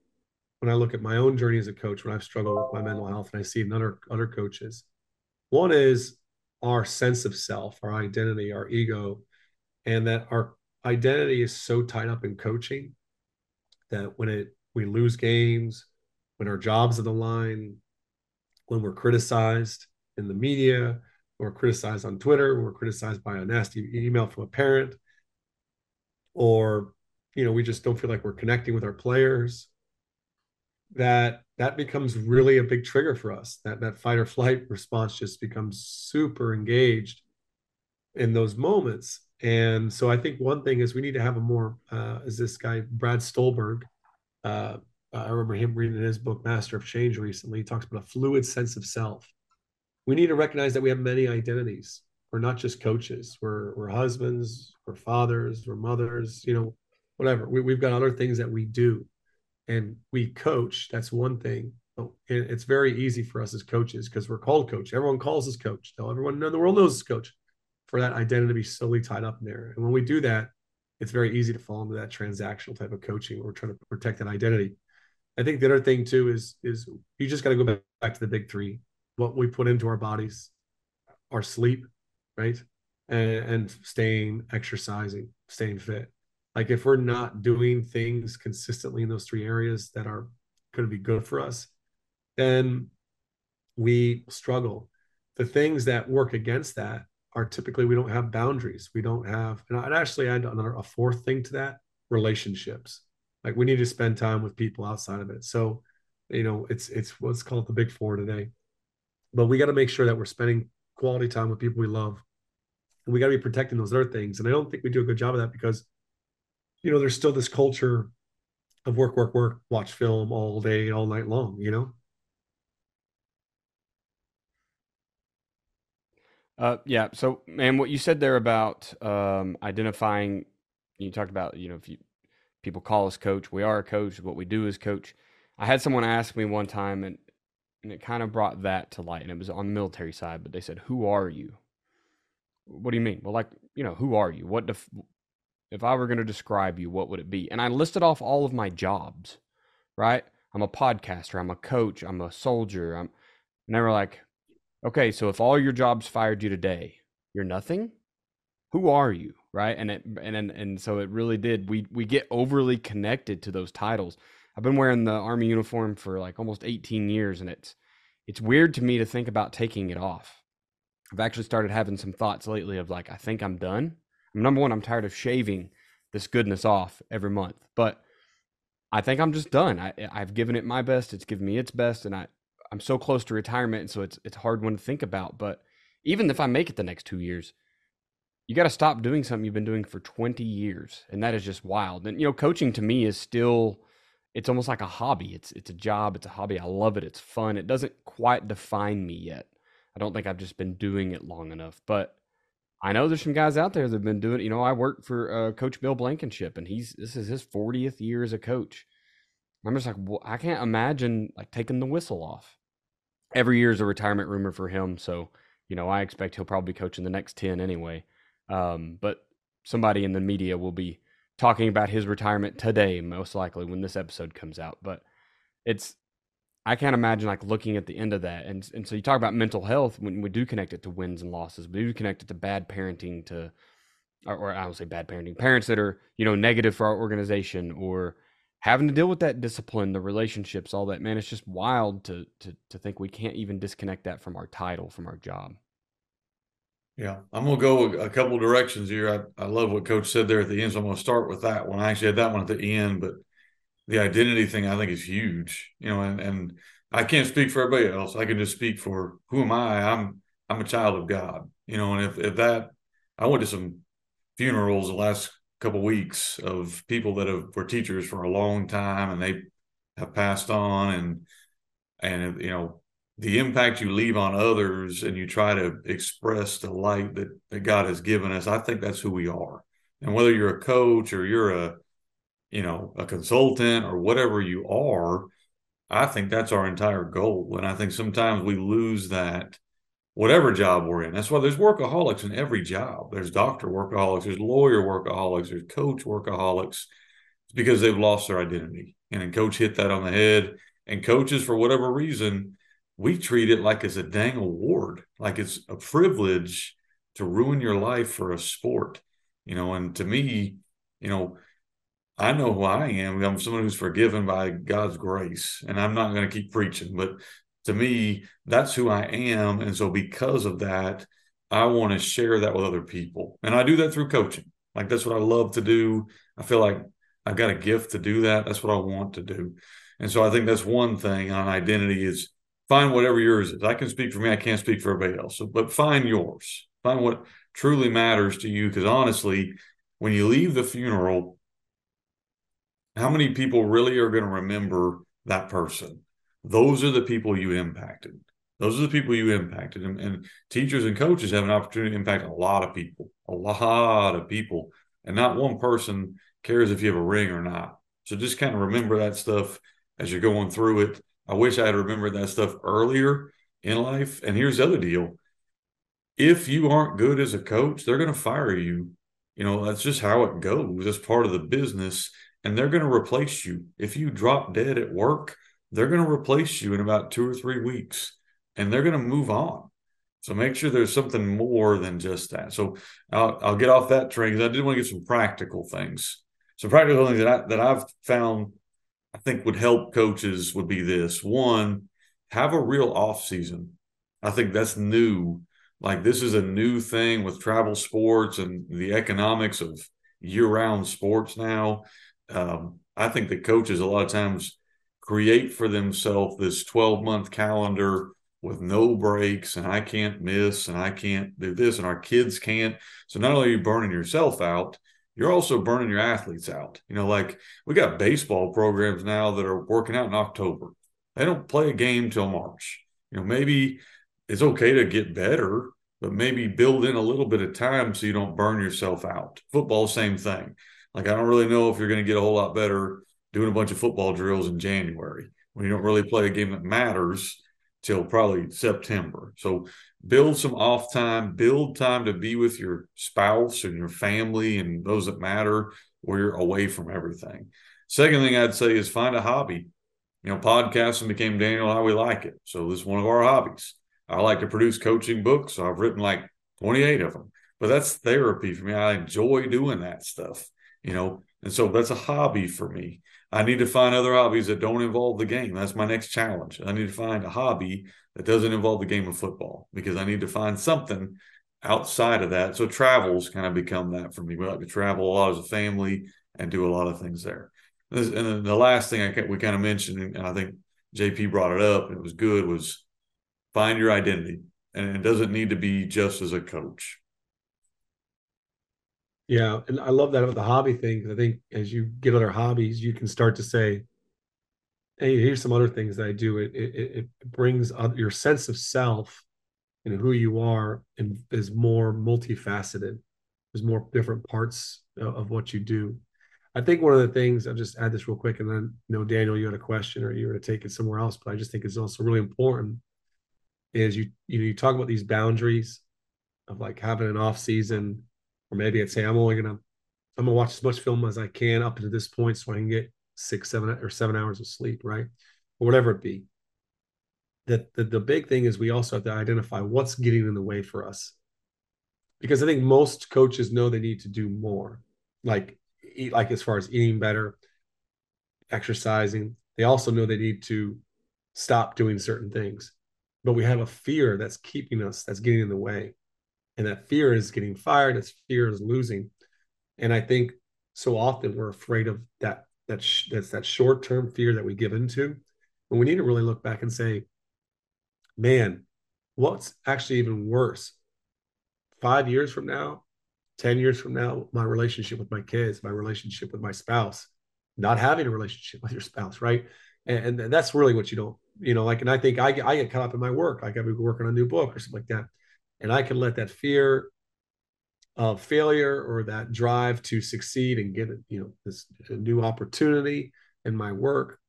when I look at my own journey as a coach when I've struggled with my mental health and I see in other other coaches. One is our sense of self, our identity, our ego, and that our identity is so tied up in coaching that when it we lose games, when our jobs are the line, when we're criticized in the media, or criticized on Twitter, we're criticized by a nasty email from a parent, or you know, we just don't feel like we're connecting with our players, that that becomes really a big trigger for us. That that fight or flight response just becomes super engaged in those moments And so I think one thing is we need to have a more, uh, is this guy, Brad Stulberg. Uh, I remember him reading his book, Master of Change, recently. He talks about a fluid sense of self. We need to recognize that we have many identities. We're not just coaches. We're, we're husbands, we're fathers, we're mothers, you know, whatever. We, we've got other things that we do. And we coach. That's one thing. And it's very easy for us as coaches because we're called coach. Everyone calls us coach. Now Everyone in the world knows us coach for that identity to be solely tied up in there. And when we do that, it's very easy to fall into that transactional type of coaching where we're trying to protect that identity. I think the other thing too is is you just got to go back, back to the big three: what we put into our bodies, our sleep, right, and, and staying, exercising, staying fit. Like if we're not doing things consistently in those three areas that are going to be good for us, then we struggle. The things that work against that are typically we don't have boundaries. We don't have, and I'd actually add another a fourth thing to that: relationships. Like we need to spend time with people outside of it. So, you know, it's it's what's called the big four today. But we got to make sure that we're spending quality time with people we love. And we got to be protecting those other things. And I don't think we do a good job of that because, you know, there's still this culture of work, work, work, watch film all day, all night long, you know? Uh, yeah. So, man, what you said there about um, identifying, you talked about, you know, if you people call us coach, we are a coach. What we do is coach. I had someone ask me one time, and and it kind of brought that to light, and it was on the military side. But they said, "Who are you?" What do you mean? Well, like you know, who are you? What def- if I were going to describe you? What would it be? And I listed off all of my jobs. Right? I'm a podcaster. I'm a coach. I'm a soldier. I'm. And they were like, Okay, so if all your jobs fired you today, you're nothing. Who are you, right? And it and and, and so it really did. We we get overly connected to those titles. I've been wearing the army uniform for like almost 18 years, and it's it's weird to me to think about taking it off. I've actually started having some thoughts lately of like, I think I'm done. I'm, Number one, I'm tired of shaving this goodness off every month, but I think I'm just done. I, I've given it my best. It's given me its best, and I I'm so close to retirement, and so it's it's hard one to think about. But even if I make it the next two years, you got to stop doing something you've been doing for 20 years, and that is just wild. And you know, coaching to me is still it's almost like a hobby. It's it's a job. It's a hobby. I love it. It's fun. It doesn't quite define me yet. I don't think I've just been doing it long enough, but I know there's some guys out there that've been doing. You know, I work for uh, Coach Bill Blankenship, and he's this is his 40th year as a coach. I'm just like, well, I can't imagine like taking the whistle off every year is a retirement rumor for him. So, you know, I expect he'll probably coach in the next 10 anyway. Um, but somebody in the media will be talking about his retirement today, most likely when this episode comes out. But it's, I can't imagine like looking at the end of that. And, and so you talk about mental health when we do connect it to wins and losses, we do connect it to bad parenting, to, or, or I don't say bad parenting, parents that are, you know, negative for our organization or, having to deal with that discipline, the relationships, all that, man, it's just wild to to to think we can't even disconnect that from our title, from our job. Yeah, I'm gonna go a couple directions here. I, I love what Coach said there at the end, so I'm gonna start with that one. I actually had that one at the end, but the identity thing I think is huge. You know, and and I can't speak for everybody else. I can just speak for who am I? I'm I'm a child of God. You know, and if if that I went to some funerals the last couple weeks of people that have were teachers for a long time and they have passed on and and you know the impact you leave on others and you try to express the light that, that God has given us, I think that's who we are. And whether you're a coach or you're a, you know, a consultant or whatever you are, I think that's our entire goal. And I think sometimes we lose that whatever job we're in. That's why there's workaholics in every job. There's doctor workaholics, there's lawyer workaholics, there's coach workaholics. It's because they've lost their identity. And coach hit that on the head. And coaches, for whatever reason, we treat it like it's a dang award, like it's a privilege to ruin your life for a sport. You know, and to me, you know, I know who I am. I'm someone who's forgiven by God's grace, and I'm not going to keep preaching, but to me, that's who I am. And so because of that, I want to share that with other people. And I do that through coaching. Like that's what I love to do. I feel like I've got a gift to do that. That's what I want to do. And so I think that's one thing on identity is find whatever yours is. I can speak for me. I can't speak for everybody else. So, but find yours. Find what truly matters to you. Because honestly, when you leave the funeral, how many people really are going to remember that person? Those are the people you impacted. Those are the people you impacted. And, and, teachers and coaches have an opportunity to impact a lot of people, a lot of people. And not one person cares if you have a ring or not. So just kind of remember that stuff as you're going through it. I wish I had remembered that stuff earlier in life. And here's the other deal if you aren't good as a coach, they're going to fire you. You know, that's just how it goes. That's part of the business. And they're going to replace you. If you drop dead at work, they're going to replace you in about two or three weeks and they're going to move on. So make sure there's something more than just that. So I'll, I'll get off that train because I did want to get some practical things. Some practical things that I that I've found I think would help coaches would be this: one, have a real off season. I think that's new like this is a new thing with travel sports and the economics of year-round sports now. Um, I think the coaches a lot of times create for themselves this 12-month calendar with no breaks and I can't miss and I can't do this and our kids can't. So not only are you burning yourself out, you're also burning your athletes out. You know, like we got baseball programs now that are working out in October. They don't play a game till March. You know, maybe it's okay to get better, but maybe build in a little bit of time so you don't burn yourself out. Football, same thing. Like I don't really know if you're going to get a whole lot better doing a bunch of football drills in January when you don't really play a game that matters till probably September. So build some off time, build time to be with your spouse and your family and those that matter where you're away from everything. Second thing I'd say is find a hobby. You know, podcasting became Daniel how we like it. So this is one of our hobbies. I like to produce coaching books. So I've written like 28 of them. But that's therapy for me. I enjoy doing that stuff, you know. And so that's a hobby for me. I need to find other hobbies that don't involve the game. That's my next challenge. I need to find a hobby that doesn't involve the game of football because I need to find something outside of that. So travels kind of become that for me. We like to travel a lot as a family and do a lot of things there. And then the last thing I we kind of mentioned, and I think JP brought it up, it was good, was find your identity. And it doesn't need to be just as a coach. Yeah, and I love that about the hobby thing because I think as you get other hobbies, you can start to say, "Hey, here's some other things that I do." It it, it brings your sense of self and who you are, and is more multifaceted. There's more different parts of what you do. I think one of the things I'll just add this real quick, and then you know, Daniel, you had a question or you were to take it somewhere else, but I just think it's also really important is you you know you talk about these boundaries of like having an off season or maybe I'd say I'm only gonna I'm gonna watch as much film as I can up to this point so I can get six, seven, or seven hours of sleep, right? Or whatever it be. That the, the big thing is we also have to identify what's getting in the way for us. Because I think most coaches know they need to do more, like eat like as far as eating better, exercising. They also know they need to stop doing certain things. But we have a fear that's keeping us, that's getting in the way and that fear is getting fired that fear is losing. And i think so often we're afraid of that that sh- that's that short-term fear that we give into and we need to really look back and say man what's actually even worse? Five years from now 10 years from now my relationship with my kids my relationship with my spouse not having a relationship with your spouse right? And, and that's really what you don't you know like and i think i, I get caught up in my work like i've been working on a new book or something like that and I can let that fear of failure or that drive to succeed and get you know this new opportunity in my work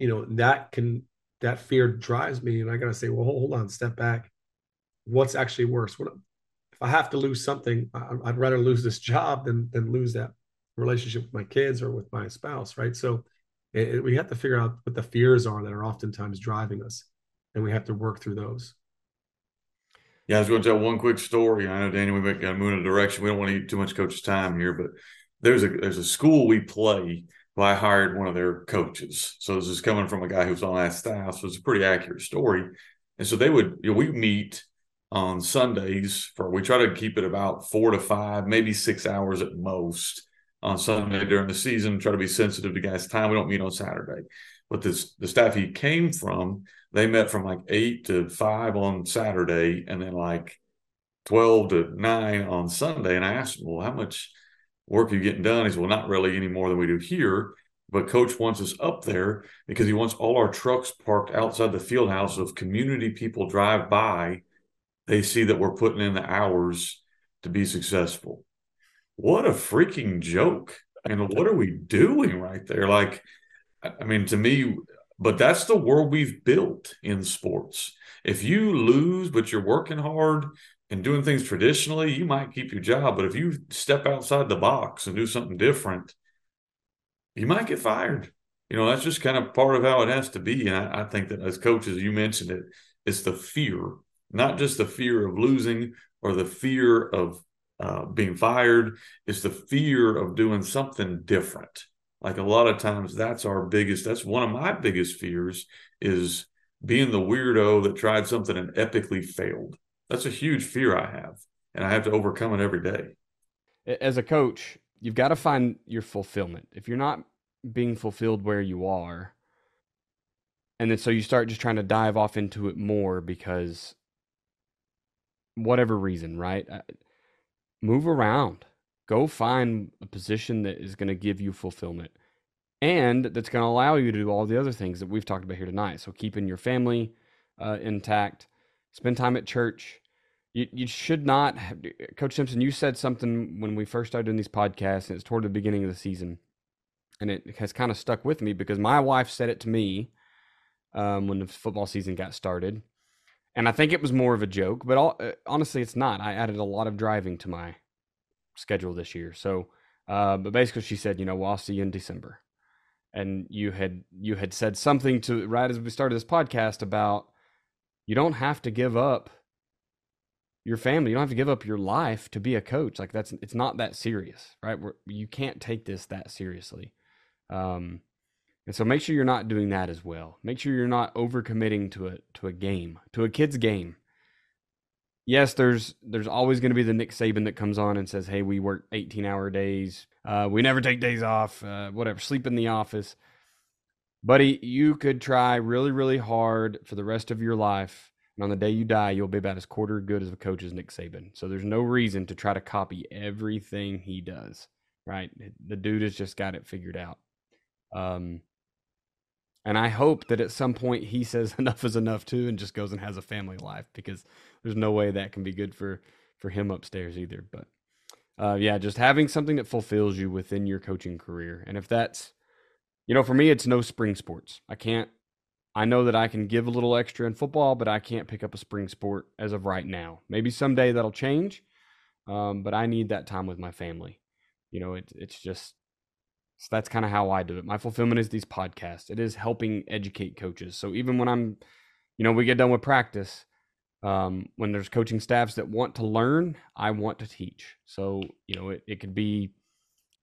you know that can that fear drives me. And i gotta say well hold on step back. What's actually worse? What if i have to lose something i'd rather lose this job than than lose that relationship with my kids or with my spouse right? So it, we have to figure out what the fears are that are oftentimes driving us and we have to work through those yeah, I was going to tell one quick story. I know Danny, we've got to move in a direction. We don't want to eat too much coach's time here, but there's a there's a school we play. Well, I hired one of their coaches, so this is coming from a guy who's on that staff. So it's a pretty accurate story. And so they would, you know, we meet on Sundays for we try to keep it about four to five, maybe six hours at most on Sunday during the season. Try to be sensitive to guys' time. We don't meet on Saturday. But this the staff he came from they met from like eight to five on Saturday, and then like 12 to 9 on Sunday. And I asked him, Well, how much work are you getting done? He said, Well, not really any more than we do here. But coach wants us up there because he wants all our trucks parked outside the field house. So if community people drive by, they see that we're putting in the hours to be successful. What a freaking joke. And what are we doing right there? Like, I mean, to me, but that's the world we've built in sports. If you lose, but you're working hard and doing things traditionally, you might keep your job. But if you step outside the box and do something different, you might get fired. You know, that's just kind of part of how it has to be. And I, I think that as coaches, you mentioned it, it's the fear, not just the fear of losing or the fear of uh, being fired, it's the fear of doing something different. Like a lot of times, that's our biggest, that's one of my biggest fears is being the weirdo that tried something and epically failed. That's a huge fear I have, and I have to overcome it every day. As a coach, you've got to find your fulfillment. If you're not being fulfilled where you are, and then so you start just trying to dive off into it more because whatever reason, right? Uh, move around. Go find a position that is going to give you fulfillment and that's going to allow you to do all the other things that we've talked about here tonight. So keeping your family uh, intact, spend time at church. You, you should not, have, Coach Simpson. You said something when we first started doing these podcasts, and it's toward the beginning of the season, and it has kind of stuck with me because my wife said it to me um, when the football season got started, and I think it was more of a joke, but all, uh, honestly, it's not. I added a lot of driving to my schedule this year, so. Uh, but basically, she said, you know, well, I'll see you in December. And you had you had said something to right as we started this podcast about you don't have to give up your family. You don't have to give up your life to be a coach. Like that's it's not that serious right? We're, you can't take this that seriously. Um and so make sure you're not doing that as well. Make sure you're not overcommitting to a to a game to a kid's game yes there's there's always going to be the nick saban that comes on and says hey we work 18 hour days uh, we never take days off, uh, whatever, sleep in the office. Buddy, you could try really, really hard for the rest of your life. And on the day you die, you'll be about as quarter good as a coach as Nick Saban. So there's no reason to try to copy everything he does, right? The dude has just got it figured out. Um, and I hope that at some point he says enough is enough too and just goes and has a family life because there's no way that can be good for for him upstairs either. But uh, yeah, just having something that fulfills you within your coaching career. And if that's, you know, for me, it's no spring sports. I can't, I know that I can give a little extra in football, but I can't pick up a spring sport as of right now. Maybe someday that'll change, um, but I need that time with my family. You know, it, it's just, so that's kind of how I do it. My fulfillment is these podcasts. It is helping educate coaches. So even when I'm, you know, we get done with practice, um, when there's coaching staffs that want to learn, I want to teach. So, you know, it, it could be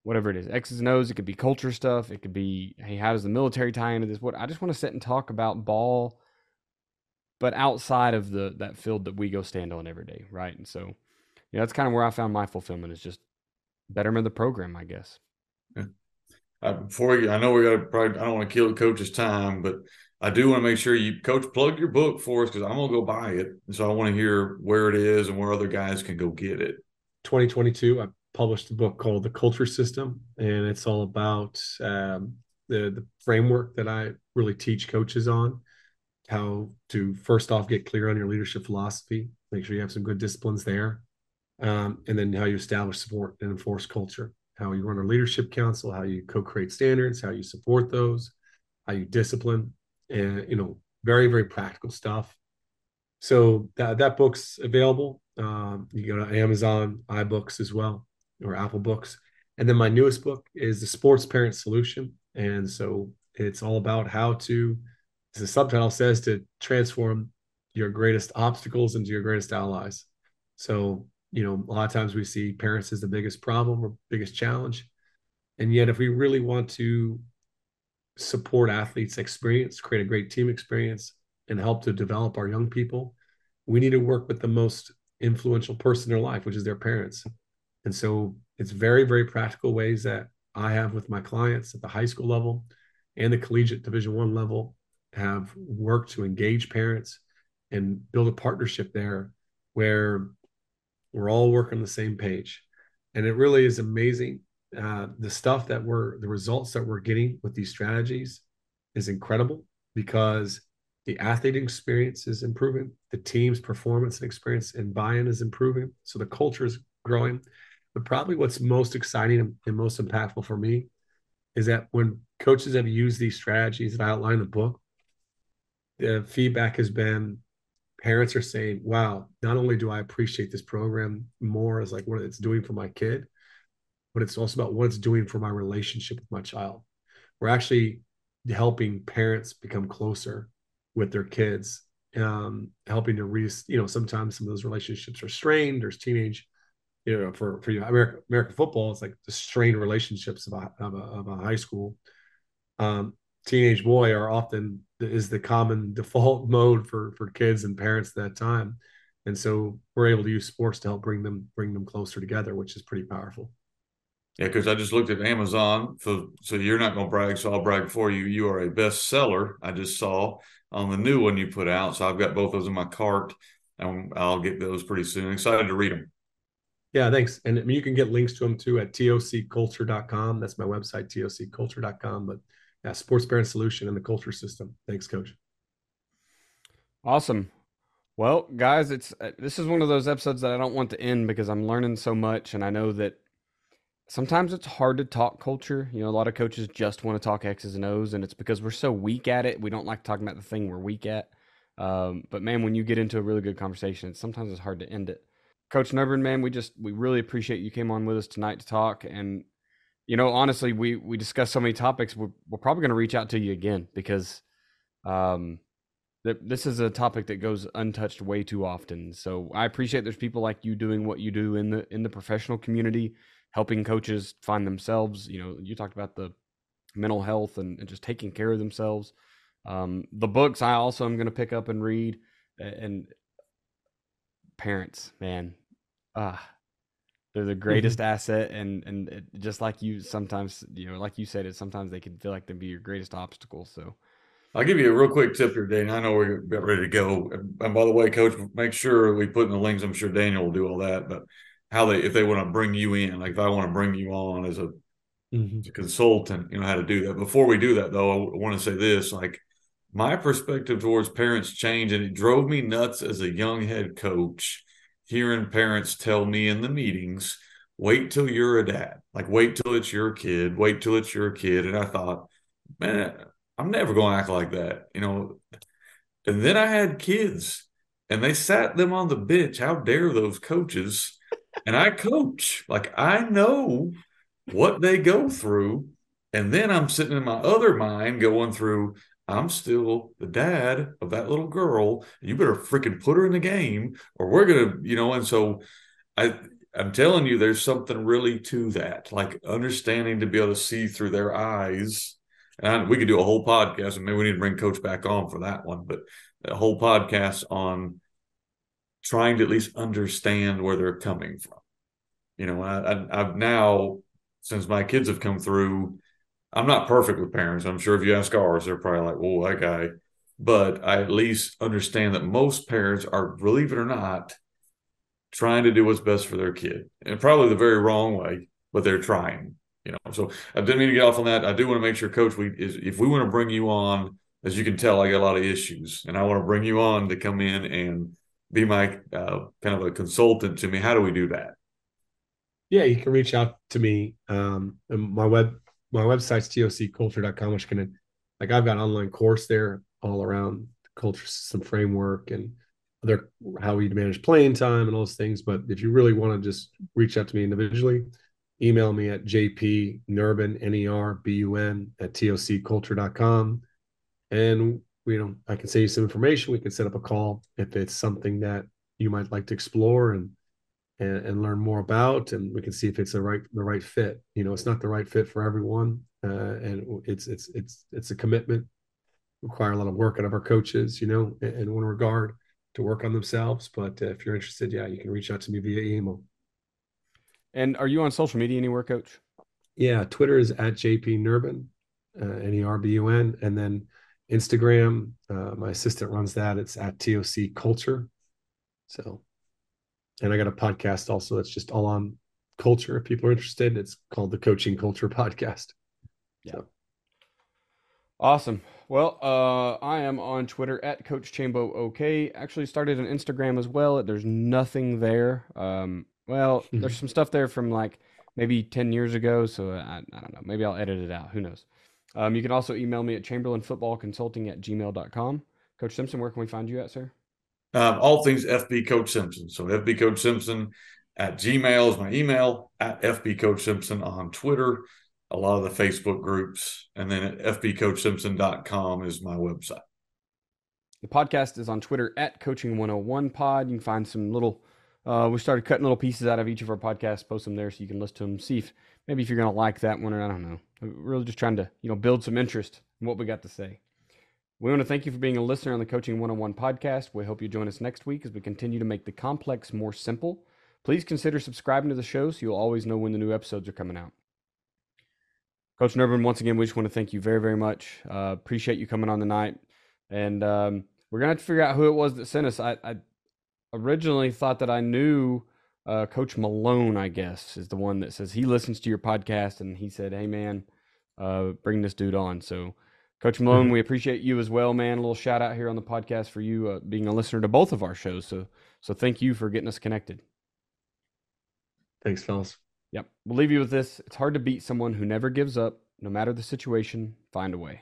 whatever it is, X's and O's, it could be culture stuff, it could be, hey, how does the military tie into this? What I just want to sit and talk about ball, but outside of the that field that we go stand on every day, right? And so, yeah, that's kind of where I found my fulfillment is just betterment of the program, I guess. Yeah. Uh, before I know we got to probably, I don't want to kill the coach's time, but I do want to make sure you, coach, plug your book for us because I'm gonna go buy it. So I want to hear where it is and where other guys can go get it. 2022, I published a book called The Culture System, and it's all about um, the the framework that I really teach coaches on how to first off get clear on your leadership philosophy, make sure you have some good disciplines there, um, and then how you establish support and enforce culture, how you run a leadership council, how you co-create standards, how you support those, how you discipline, and you know, very very practical stuff. So that that book's available. Um, you go to Amazon, iBooks as well, or Apple Books. And then my newest book is the Sports Parent Solution, and so it's all about how to, as the subtitle says, to transform your greatest obstacles into your greatest allies. So you know, a lot of times we see parents as the biggest problem or biggest challenge, and yet if we really want to support athletes' experience, create a great team experience, and help to develop our young people, we need to work with the most influential person in their life, which is their parents. And so it's very, very practical ways that I have with my clients at the high school level and the collegiate division one level have worked to engage parents and build a partnership there where we're all working the same page. And it really is amazing. Uh, the stuff that we're, the results that we're getting with these strategies is incredible because the athlete experience is improving, the team's performance and experience and buy in is improving. So the culture is growing. But probably what's most exciting and most impactful for me is that when coaches have used these strategies that I outline in the book, the feedback has been parents are saying, wow, not only do I appreciate this program more as like what it's doing for my kid, but it's also about what it's doing for my relationship with my child. We're actually helping parents become closer with their kids, um, helping to re, you know, sometimes some of those relationships are strained. There's teenage, you know, for for you American American football, it's like the strained relationships of a, of a, of a high school. Um, teenage boy are often is the common default mode for for kids and parents at that time and so we're able to use sports to help bring them bring them closer together which is pretty powerful yeah because i just looked at amazon so so you're not going to brag so i'll brag for you. You are a bestseller i just saw on the new one you put out. So i've got both those in my cart and i'll get those pretty soon. Excited to read them yeah thanks. And I mean, you can get links to them too at tocculture.com that's my website tocculture.com but yeah, sports parent solution and the culture system. Thanks, coach. Awesome. Well, guys, it's uh, this is one of those episodes that I don't want to end because I'm learning so much, and I know that sometimes it's hard to talk culture. You know, a lot of coaches just want to talk X's and O's, and it's because we're so weak at it. We don't like talking about the thing we're weak at. Um, but man, when you get into a really good conversation, sometimes it's hard to end it. Coach Nerbun, man, we just we really appreciate you came on with us tonight to talk, and you know, honestly, we we discussed so many topics. We're, we're probably going to reach out to you again because um, th- this is a topic that goes untouched way too often. So I appreciate there's people like you doing what you do in the in the professional community, helping coaches find themselves. You know, you talked about the mental health and, and just taking care of themselves. Um, the books I also am going to pick up and read. And parents, man, ah, they're the greatest mm-hmm. asset, and and it, just like you sometimes, you know, like you said, it sometimes they can feel like they be your greatest obstacle. So. I'll give you a real quick tip here, Dane. I know we're about ready to go. And by the way, Coach, make sure we put in the links. I'm sure Daniel will do all that. But how they, if they want to bring you in, like if I want to bring you on as a, mm-hmm. as a consultant, you know how to do that. Before we do that, though, I want to say this: like my perspective towards parents changed, and it drove me nuts as a young head coach hearing parents tell me in the meetings, wait till you're a dad. Like, wait till it's your kid, wait till it's your kid. And I thought, man, I'm never going to act like that, you know. And then I had kids and they sat them on the bench. How dare those coaches? And I coach, like, I know what they go through. And then I'm sitting in my other mind going through, I'm still the dad of that little girl. You better freaking put her in the game, or we're gonna, you know. And so, I I'm telling you, there's something really to that, like understanding to be able to see through their eyes. And we could do a whole podcast, and maybe we need to bring Coach back on for that one. But a whole podcast on trying to at least understand where they're coming from. You know, I, I've now since my kids have come through I'm not perfect with parents. I'm sure if you ask ours, they're probably like, "Oh, that guy." But I at least understand that most parents are, believe it or not, trying to do what's best for their kid, and probably the very wrong way, but they're trying. You know, so I didn't mean to get off on that. I do want to make sure, Coach, we is if we want to bring you on, as you can tell, I got a lot of issues, and I want to bring you on to come in and be my uh, kind of a consultant to me. How do we do that? Yeah, you can reach out to me. Um, my web my website's tocculture.com, which can like I've got online course there all around culture system framework and other how we manage playing time and all those things. But if you really want to just reach out to me individually, email me at jp nerbun n-e-r-b-u-n at tocculture.com and you know i can send you some information. We can set up a call if it's something that you might like to explore and and, and learn more about and we can see if it's the right the right fit. You know it's not the right fit for everyone uh, and it's it's it's it's a commitment require a lot of work out of our coaches you know in, in one regard to work on themselves. But uh, if you're interested yeah you can reach out to me via email. And are you on social media anywhere coach? Yeah twitter is at jp nerbun uh, n-e-r-b-u-n and then instagram uh, my assistant runs that it's at toc culture so and I got a podcast also that's just all on culture. If people are interested, it's called the Coaching Culture Podcast. Yeah. So. Awesome. Well, uh, I am on Twitter at Coach Chambo OK. Actually, started an Instagram as well. There's nothing there. Um, well, there's some stuff there from like maybe 10 years ago. So I, I don't know. Maybe I'll edit it out. Who knows? Um, you can also email me at chamberlainfootballconsulting at gmail.com. Coach Simpson, where can we find you at, sir? Um, all things FB Coach Simpson. So FB Coach Simpson at Gmail is my email, at FB Coach Simpson on Twitter, a lot of the Facebook groups, and then at FBCoachSimpson.com is my website. The podcast is on Twitter at Coaching101pod. You can find some little, uh, we started cutting little pieces out of each of our podcasts, post them there so you can listen to them, see if maybe if you're going to like that one or I don't know. We're really just trying to, you know, build some interest in what we got to say. We want to thank you for being a listener on the Coaching 101 podcast. We hope you join us next week as we continue to make the complex more simple. Please consider subscribing to the show so you'll always know when the new episodes are coming out. Coach Nerbun, once again, we just want to thank you very, very much. Uh, appreciate you coming on tonight. And um, we're going to have to figure out who it was that sent us. I, I originally thought that I knew uh, Coach Malone, I guess, is the one that says he listens to your podcast and he said, hey, man, uh, bring this dude on. So, Coach Malone, mm-hmm. we appreciate you as well, man. A little shout out here on the podcast for you uh, being a listener to both of our shows. So, so thank you for getting us connected. Thanks, fellas. Yep. We'll leave you with this. It's hard to beat someone who never gives up, no matter the situation. Find a way.